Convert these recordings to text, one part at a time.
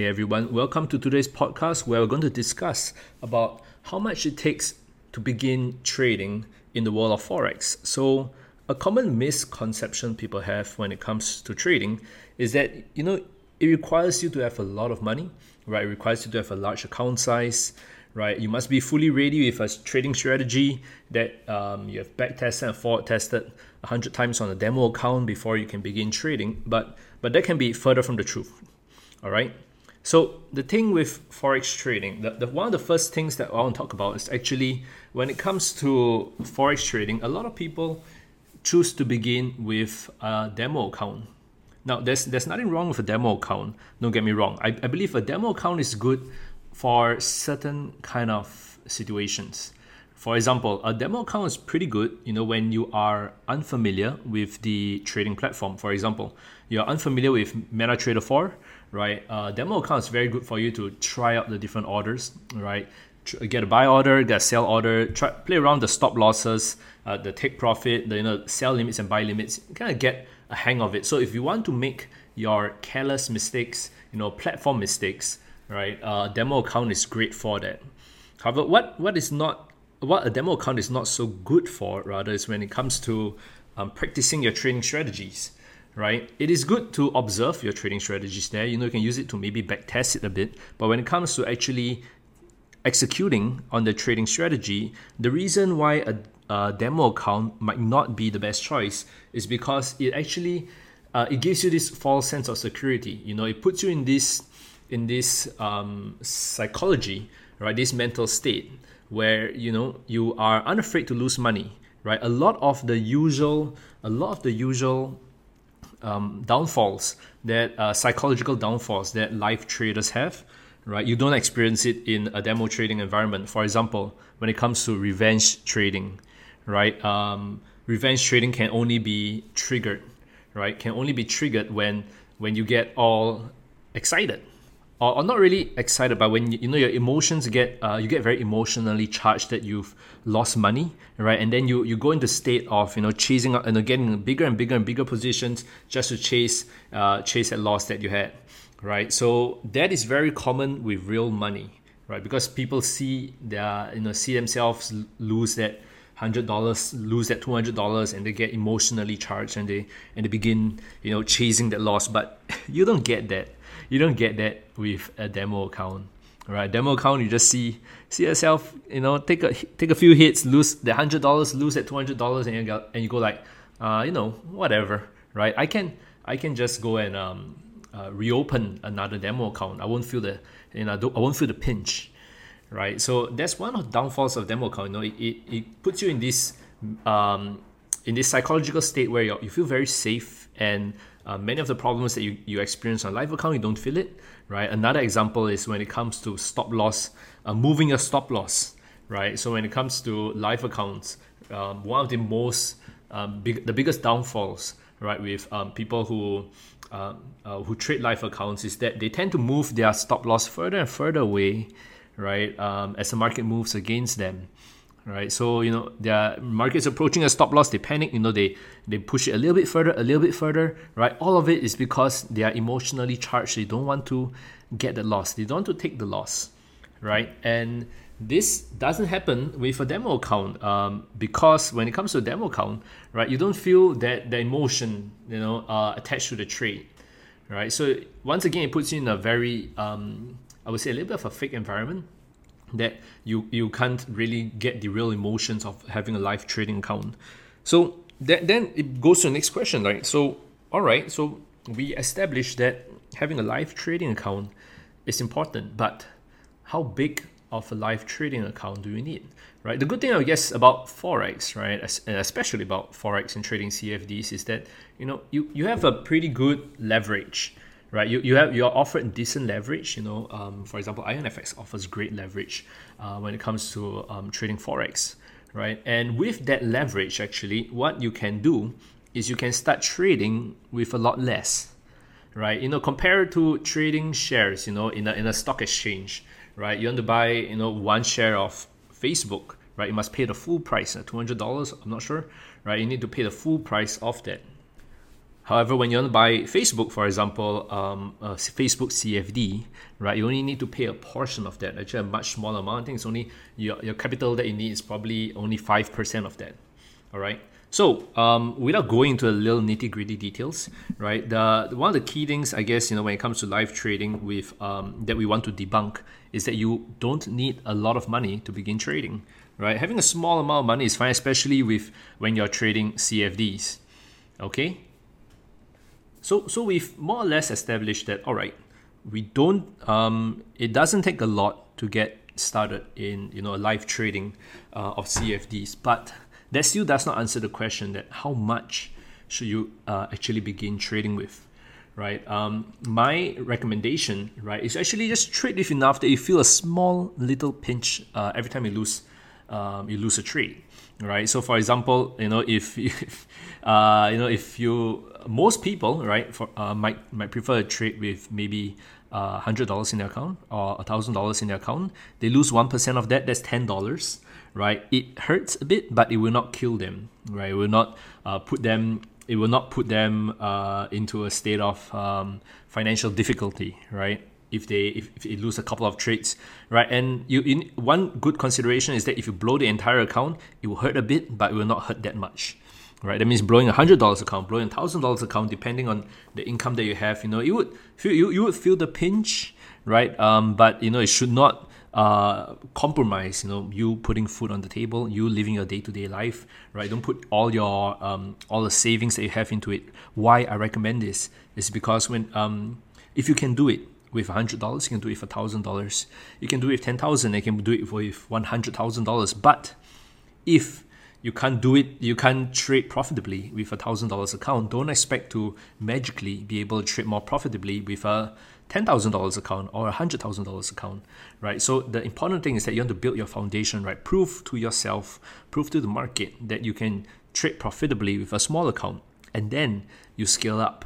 Hey everyone, welcome to today's podcast where we're going to discuss about how much it takes to begin trading in the world of forex. So, a common misconception people have when it comes to trading is that you know it requires you to have a lot of money, right? It requires you to have a large account size, right? You must be fully ready with a trading strategy that um, you have back tested and forward tested a hundred times on a demo account before you can begin trading. But but that can be further from the truth. All right. So the thing with forex trading, the, the one of the first things that I want to talk about is actually when it comes to forex trading, a lot of people choose to begin with a demo account. Now, there's there's nothing wrong with a demo account. Don't get me wrong. I, I believe a demo account is good for certain kind of situations. For example, a demo account is pretty good, you know, when you are unfamiliar with the trading platform. For example, you're unfamiliar with MetaTrader 4, right? Uh, demo account is very good for you to try out the different orders, right? Get a buy order, get a sell order, try play around the stop losses, uh, the take profit, the you know sell limits and buy limits. Kind of get a hang of it. So if you want to make your careless mistakes, you know platform mistakes, right? Uh, demo account is great for that. However, what what is not what a demo account is not so good for rather is when it comes to um, practicing your trading strategies right? It is good to observe your trading strategies there. You know, you can use it to maybe backtest it a bit. But when it comes to actually executing on the trading strategy, the reason why a, a demo account might not be the best choice is because it actually uh, it gives you this false sense of security. You know, it puts you in this in this um, psychology, right? This mental state where you know you are unafraid to lose money, right? A lot of the usual, a lot of the usual um, downfalls that uh, psychological downfalls that live traders have right? You don't experience it in a demo trading environment. For example when it comes to revenge trading right? Um, revenge trading can only be triggered right? Can only be triggered when when you get all excited or, or not really excited, but when you, you know your emotions get uh, you get very emotionally charged that you've lost money, right? And then you you go into state of you know chasing and getting bigger and bigger and bigger positions just to chase uh, chase that loss that you had, right? So that is very common with real money, right? Because people see their you know see themselves lose that hundred dollars, lose that two hundred dollars, and they get emotionally charged, and they and they begin you know chasing that loss. But you don't get that you don't get that with a demo account. Right, demo account you just see see yourself, you know, take a take a few hits, lose the hundred dollars, lose at two hundred dollars, and you go and you go like, uh, you know, whatever, right? I can I can just go and um, uh, reopen another demo account. I won't feel the you know I won't feel the pinch, right? So that's one of the downfalls of demo account. You know, it, it, it puts you in this um, in this psychological state where you you feel very safe and uh, many of the problems that you, you experience on live account, you don't feel it, right? Another example is when it comes to stop loss, uh, moving a stop loss, right? So when it comes to live accounts, um, one of the most, um, big, the biggest downfalls, right, with um, people who um, uh, who trade live accounts is that they tend to move their stop loss further and further away, right, um, as the market moves against them right? So you know their market's approaching a stop loss, they panic. You know they they push it a little bit further, a little bit further, right? All of it is because they are emotionally charged. They don't want to get the loss. They don't want to take the loss, right? And this doesn't happen with a demo account um, because when it comes to a demo account, right, you don't feel that the emotion, you know, uh, attached to the trade, right? So once again, it puts you in a very, um, I would say, a little bit of a fake environment that you you can't really get the real emotions of having a live trading account. So that, then it goes to the next question, right? So all right, so we established that having a live trading account is important, but how big of a live trading account do you need, right? The good thing I guess about forex, right, especially about forex and trading CFDs, is that you know you you have a pretty good leverage right? You, you have you're offered decent leverage. You know, um, for example, IronFX offers great leverage uh, when it comes to um, trading forex, right? And with that leverage, actually, what you can do is you can start trading with a lot less, right? You know, compared to trading shares, you know, in a in a stock exchange, right? You want to buy, you know, one share of Facebook, right? You must pay the full price, uh, two hundred dollars. I'm not sure, right? You need to pay the full price of that However, when you want to buy Facebook, for example, um, uh, Facebook CFD, right, you only need to pay a portion of that. Actually, a much smaller amount. I think it's only your, your capital that you need is probably only 5% of that. All right. So, um, without going into the little nitty gritty details, right? The one of the key things, I guess, you know, when it comes to live trading, with um, that we want to debunk is that you don't need a lot of money to begin trading, right? Having a small amount of money is fine, especially with when you're trading CFDs. Okay. So, so we've more or less established that. All right, we don't. Um, it doesn't take a lot to get started in you know live trading uh, of CFDs, but that still does not answer the question that how much should you uh, actually begin trading with right um, my recommendation right is actually just trade with enough that you feel a small little pinch uh, every time you lose um, you lose a trade right so for example you know if, if uh, you know if you most people right for uh, might might prefer a trade with maybe uh, hundred dollars in their account or a thousand dollars in their account they lose one percent of that that's ten dollars right? It hurts a bit, but it will not kill them, right? It will not uh, put them. It will not put them uh, into a state of um, financial difficulty, right? If they if, if they lose a couple of trades, right? And you in one good consideration is that if you blow the entire account, it will hurt a bit, but it will not hurt that much right? That means blowing a hundred dollars account, blowing a thousand dollars account, depending on the income that you have, you know, you would feel you, you would feel the pinch, right? Um, but you know, it should not uh, compromise, you know, you putting food on the table, you living your day to day life, right? Don't put all your um, all the savings that you have into it. Why I recommend this is because when um, if you can do it with hundred dollars, you can do it for thousand dollars. You can do it with 10,000, You can do it with one hundred thousand dollars. But if you can't do it, you can't trade profitably with a thousand dollars account. Don't expect to magically be able to trade more profitably with a $10,000 account or a $100,000 account, right? So the important thing is that you want to build your foundation, right? Prove to yourself, prove to the market that you can trade profitably with a small account and then you scale up,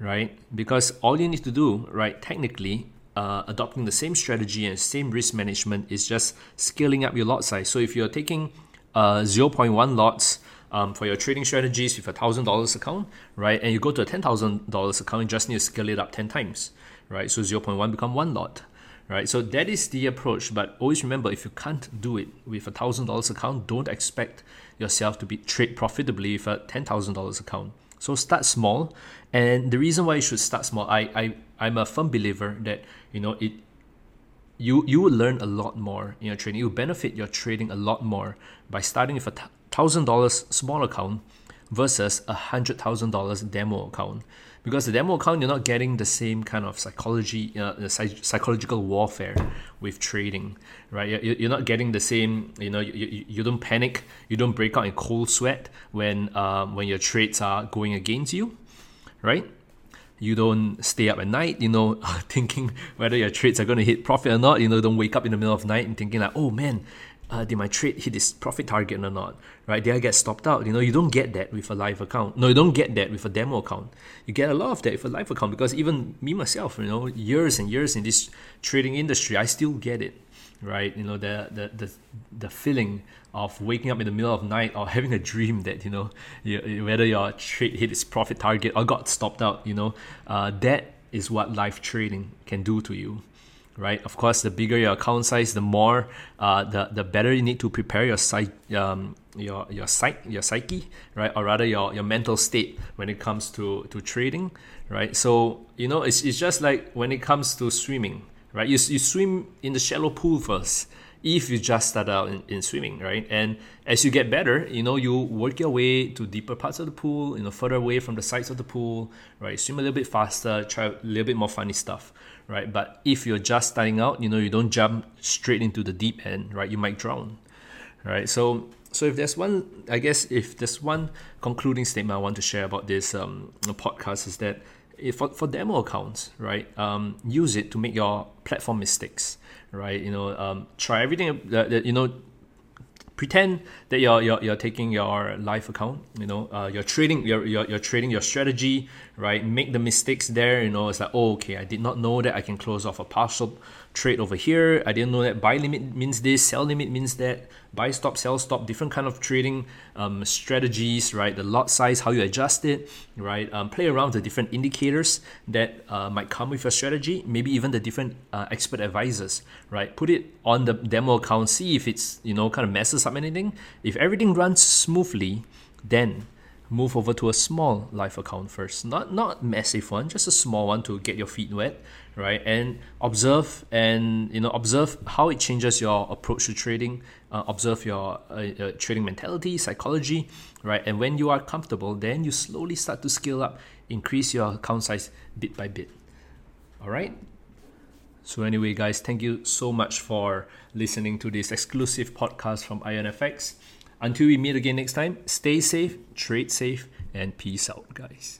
right? Because all you need to do, right, technically, uh, adopting the same strategy and same risk management is just scaling up your lot size. So if you're taking uh, 0.1 lots, um, for your trading strategies with a thousand dollars account, right? And you go to a ten thousand dollars account, you just need to scale it up ten times, right? So 0.1 become one lot, right? So that is the approach. But always remember, if you can't do it with a thousand dollars account, don't expect yourself to be trade profitably with a ten thousand dollars account. So start small, and the reason why you should start small, I I I'm a firm believer that you know it. You, you will learn a lot more in your trading. You will benefit your trading a lot more by starting with a thousand dollars small account versus a hundred thousand dollars demo account because the demo account you're not getting the same kind of psychology uh, psychological warfare with trading right you're, not getting the same you know you, you, don't panic you don't break out in cold sweat when um, when your trades are going against you right you don't stay up at night, you know, thinking whether your trades are going to hit profit or not. You know, don't wake up in the middle of the night and thinking like, oh man, uh, did my trade hit its profit target or not? Right? Did I get stopped out? You know, you don't get that with a live account. No, you don't get that with a demo account. You get a lot of that with a live account because even me myself, you know, years and years in this trading industry, I still get it. Right? You know, the the the, the feeling of waking up in the middle of the night or having a dream that you know you, whether your trade hit its profit target or got stopped out. You know, uh, that is what live trading can do to you right? Of course, the bigger your account size, the more, uh, the the better you need to prepare your psych, um, your your psych, your psyche, right? Or rather, your your mental state when it comes to to trading, right? So you know, it's it's just like when it comes to swimming, right? You you swim in the shallow pool first. If you just start out in, in swimming, right? And as you get better, you know, you work your way to deeper parts of the pool, you know, further away from the sides of the pool, right? Swim a little bit faster, try a little bit more funny stuff, right? But if you're just starting out, you know, you don't jump straight into the deep end, right? You might drown, right? So, so if there's one, I guess if there's one concluding statement I want to share about this um, podcast is that if for, for demo accounts, right, um, use it to make your platform mistakes, right? You know, um, try everything that, that you know pretend that you're, you're, you're taking your live account you know uh, you're trading you're, you're, you're trading your strategy right? Make the mistakes there you know it's like oh okay i did not know that i can close off a partial trade over here. I didn't know that buy limit means this sell limit means that buy stop, sell stop, different kind of trading um, strategies, right? The lot size, how you adjust it, right? Um, play around with the different indicators that uh, might come with your strategy, maybe even the different uh, expert advisors, right? Put it on the demo account, see if it's, you know, kind of messes up anything. If everything runs smoothly, then move over to a small live account first. Not not massive one just a small one to get your feet wet right? And observe and you know observe how it changes your approach to trading. Uh, observe your uh, uh, trading mentality psychology right? And when you are comfortable then you slowly start to scale up increase your account size bit by bit. All right? So anyway guys thank you so much for listening to this exclusive podcast from IronFX until we meet again next time, stay safe, trade safe, and peace out, guys.